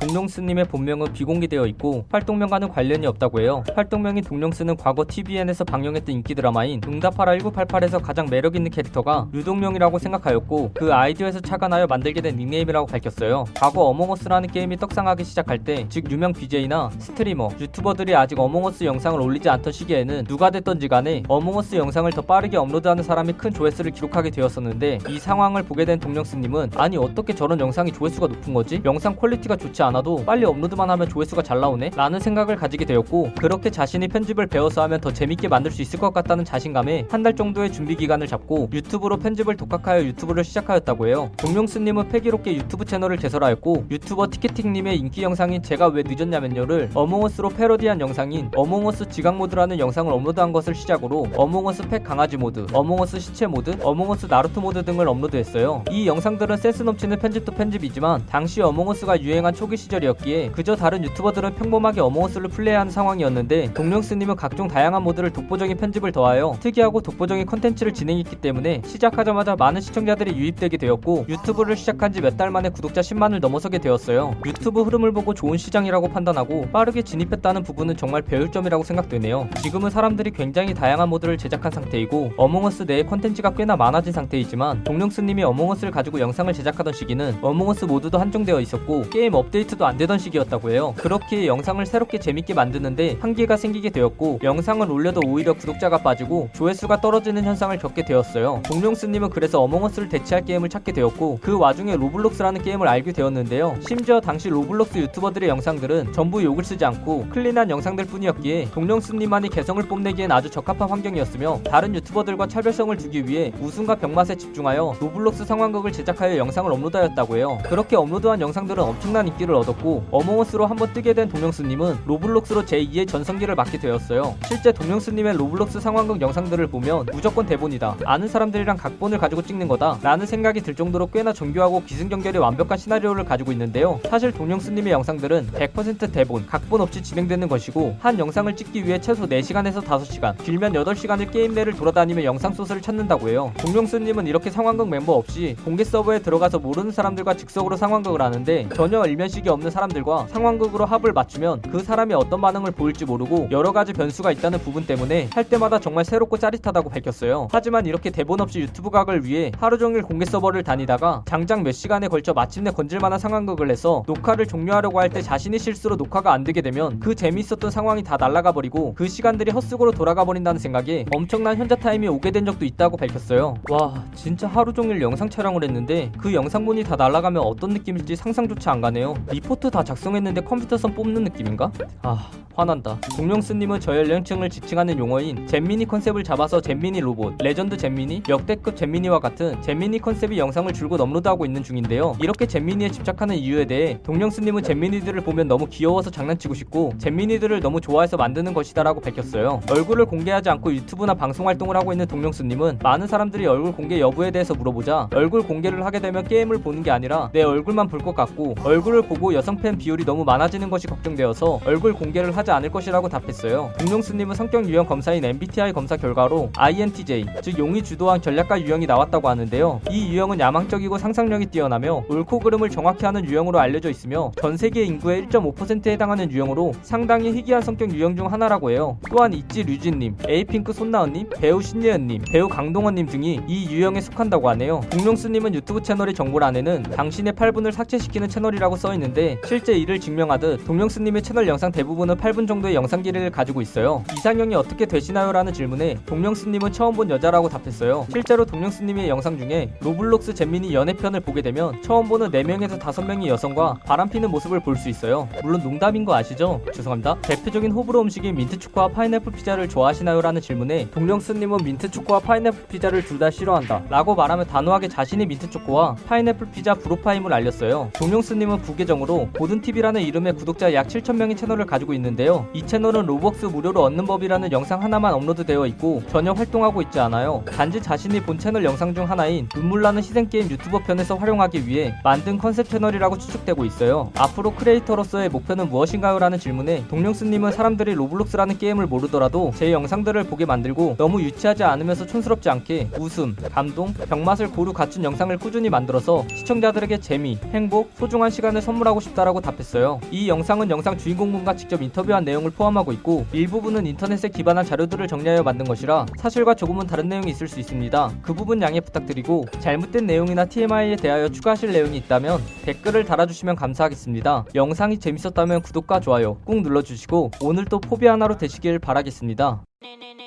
동룡쓰님의 본명은 비공개되어 있고 활동명과는 관련이 없다고 해요. 활동명인 동룡쓰는 과거 TVN에서 방영했던 인기 드라마인 응답하라 1988에서 가장 매력 있는 캐릭터가 유동룡이라고 생각하였고 그 아이디어에서 착안하여 만들게 된 닉네임이라고 밝혔어요. 과거 어몽어스라는 게임이 떡상하기 시작할 때 즉 유명 BJ나 streamer, 유튜버들이 아직 어몽어스 영상을 올리지 않던 시기에는 누가 됐던지 간에 어몽어스 영상을 더 빠르게 업로드하는 사람이 큰 조회수를 기록하게 되었었는데 이 상황을 보게 된 동룡쓰님은 아니 어떻게 저런 영상이 조회수가 높은 거지? 영상 quality가 좋지 않아도 빨리 업로드만 하면 조회수가 잘 나오네? 라는 생각을 가지게 되었고 그렇게 자신이 편집을 배워서 하면 더 재밌게 만들 수 있을 것 같다는 자신감에 한 달 정도의 준비 기간을 잡고 유튜브로 편집을 독학하여 유튜브를 시작하였다고 해요. 동룡쓰님은 패기롭게 유튜브 채널을 개설하였고 유튜버 티키틱님의 인기 영상인 제가 왜 늦었냐면요를 어몽어스로 패러디한 영상인 어몽어스 지각 모드라는 영상을 업로드한 것을 시작으로 어몽어스 팩 강아지 모드, 어몽어스 시체 모드, 어몽어스 나루토 모드 등을 업로드했어요. 이 영상들은 센스 넘치는 편집도 편집이지만 당시 어몽어스가 유행한 초기 시절이었기에 그저 다른 유튜버들은 평범하게 어몽어스를 플레이하는 상황이었는데 동룡쓰님은 각종 다양한 모드를 독보적인 편집을 더하여 특이하고 독보적인 컨텐츠를 진행했기 때문에 시작하자마자 많은 시청자들이 유입되게 되었고 유튜브를 시작한 지 몇 달 만에 구독자 10만을 넘어서게 되었어요. 유튜브 흐름을 보고 좋은 시장이라고 판단하고 빠르게 진입했다는 부분은 정말 배울 점이라고 생각되네요. 지금은 사람들이 굉장히 다양한 모드를 제작한 상태이고 어몽어스 내에 컨텐츠가 꽤나 많아진 상태이지만 동룡쓰님이 어몽어스를 가지고 영상을 제작하던 시기는 어몽어스 모드 도 한정되어 있었고 게임 업데이트도 안 되던 시기였다고 해요. 그렇게 영상을 새롭게 재밌게 만드는데 한계가 생기게 되었고 영상을 올려도 오히려 구독자가 빠지고 조회수가 떨어지는 현상을 겪게 되었어요. 동룡쓰님은 그래서 어몽어스를 대체할 게임을 찾게 되었고 그 와중에 로블록스라는 게임을 알게 되었는데요. 심지어 당시 로블록스 유튜버들의 영상들은 전부 욕을 쓰지 않고 clean한 영상들 뿐이었기에 동룡쓰님만이 개성을 뽐내기엔 아주 적합한 환경이었으며 다른 유튜버들과 차별성을 두기 위해 웃음과 병맛에 집중하여 로블록스 상황극을 제작하여 영상을 업로드하였다고 해요. 그렇게 업로드한 영상들은 엄청난 인기를 얻었고 어몽어스로 한번 뜨게 된 동룡쓰님은 로블록스로 제2의 전성기를 맞게 되었어요. 실제 동룡쓰님의 로블록스 상황극 영상들을 보면 무조건 대본이다. 아는 사람들이랑 각본을 가지고 찍는 거다. 라는 생각이 들 정도로 꽤나 정교하고 기승전결이 완벽한 시나리오를 가지고 있는데요. 사실 동룡쓰님의 영상들은 100% 대본, 각본 없이 진행되는 것이고 한 영상을 찍기 위해 최소 4시간에서 5시간, 길면 8시간을 게임 내를 돌아다니며 영상 소스를 찾는다고 해요. 동룡쓰님은 이렇게 상황극 멤버 없이 공개 서버에 들어가서 모르는 사람들과 즉석으로 상황극을 하는데 전혀 일면식이 없는 사람들과 상황극으로 합을 맞추면 그 사람이 어떤 반응을 보일지 모르고 여러 가지 변수가 있다는 부분 때문에 할 때마다 정말 새롭고 짜릿하다고 밝혔어요. 하지만 이렇게 대본 없이 유튜브 각을 위해 하루 종일 공개 서버를 다니다가 장장 몇 시간에 걸쳐 마침내 건질만한 상황극을 해서 녹화를 종료하려고 할 때 자신이 실수로 녹화가 안 되게 되면 그 재미있었던 상황이 다 날아가 버리고 그 시간들이 헛수고로 돌아가 버린다는 생각에 엄청난 현자 타임이 오게 된 적도 있다고 밝혔어요. 와 진짜 하루 종일 영상 촬영을 했는데 그 영상본이 다 날아가면 어떤 느낌일지 상상조차 안 가네요. 리포트 다 작성했는데 컴퓨터선 뽑는 느낌인가? 아 화난다. 동룡쓰님은 저연령층을 지칭하는 용어인 잼민이 컨셉을 잡아서 잼민이 로봇, 레전드 잼민이, 역대급 잼민이와 같은 잼민이 컨셉의 영상을 줄곧 업로드하고 있는 중인데요. 이렇게 잼민이에 집착하는 이유에 대해 동룡쓰님은 잼민이들을 보면 너무 귀여워서 장난치고 싶고 잼민이들을 너무 좋아해서 만드는 것이다 라고 밝혔어요. 얼굴을 공개하지 않고 유튜브나 방송 활동을 하고 있는 동룡쓰님은 많은 사람들이 얼굴 공개 여부에 대해서 물어보자 얼굴 공개를 하게 되면 게임을 보는 게 아니라 내 얼굴 만 볼 것 같고 얼굴을 보고 여성 팬 비율이 너무 많아지는 것이 걱정되어서 얼굴 공개를 하지 않을 것이라고 답했어요. 동룡쓰님은 성격 유형 검사인 MBTI 검사 결과로 INTJ 즉 용의주도한 전략가 유형이 나왔다고 하는데요. 이 유형은 야망적이고 상상력이 뛰어나며 옳고 그름을 정확히 하는 유형으로 알려져 있으며 전 세계 인구의 1.5%에 해당하는 유형으로 상당히 희귀한 성격 유형 중 하나라고 해요. 또한 있지 류진님, 에이핑크 손나은님, 배우 신예은님, 배우 강동원님 등이 이 유형에 속한다고 하네요. 동룡쓰님은 유튜브 채널의 정보란에는 당신의 8분을 삭제시키는 채널이라고 써있는데 실제 이를 증명하듯 동룡쓰님의 채널 영상 대부분은 8분 정도의 영상 길이를 가지고 있어요. 이상형이 어떻게 되시나요? 라는 질문에 동룡쓰님은 처음 본 여자라고 답했어요. 실제로 동룡쓰님의 영상 중에 로블록스 잼민이 연애편을 보게 되면 처음 보는 4명에서 5명의 여성과 바람피는 모습을 볼 수 있어요. 물론 농담인 거 아시죠? 죄송합니다. 대표적인 호불호 음식인 민트초코와 파인애플 피자를 좋아하시나요? 라는 질문에 동룡쓰님은 민트초코와 파인애플 피자를 둘 다 싫어한다 라고 말하며 단호하게 자신이 민트초코와 파인애플 피자 불호파임을 알렸어요. 동룡쓰님은 부계정으로 고든TV라는 이름의 구독자 약 7천명의 채널을 가지고 있는데요. 이 채널은 로벅스 무료로 얻는 법이라는 영상 하나만 업로드되어 있고 전혀 활동하고 있지 않아요. 단지 자신이 본 채널 영상 중 하나인 눈물나는 희생게임 유튜버 편에서 활용하기 위해 만든 컨셉 채널이라고 추측되고 있어요. 앞으로 크리에이터로서의 목표는 무엇인가요? 라는 질문에 동룡쓰님은 사람들이 로블록스라는 게임을 모르더라도 제 영상들을 보게 만들고 너무 유치하지 않으면서 촌스럽지 않게 웃음, 감동, 병맛을 고루 갖춘 영상을 꾸준히 만들어서 시청자들에게 재미, 행복, 소중한 시간을 선물하고 싶다라고 답했어요. 이 영상은 영상 주인공분과 직접 인터뷰한 내용을 포함하고 있고 일부분은 인터넷에 기반한 자료들을 정리하여 만든 것이라 사실과 조금은 다른 내용이 있을 수 있습니다. 그 부분 양해 부탁드리고 잘못된 내용이나 TMI에 대하여 추가하실 내용이 있다면 댓글을 달아주시면 감사하겠습니다. 영상이 재밌었다면 구독과 좋아요 꾹 눌러주시고 오늘도 포비한 하루 되시길 바라겠습니다. 네네네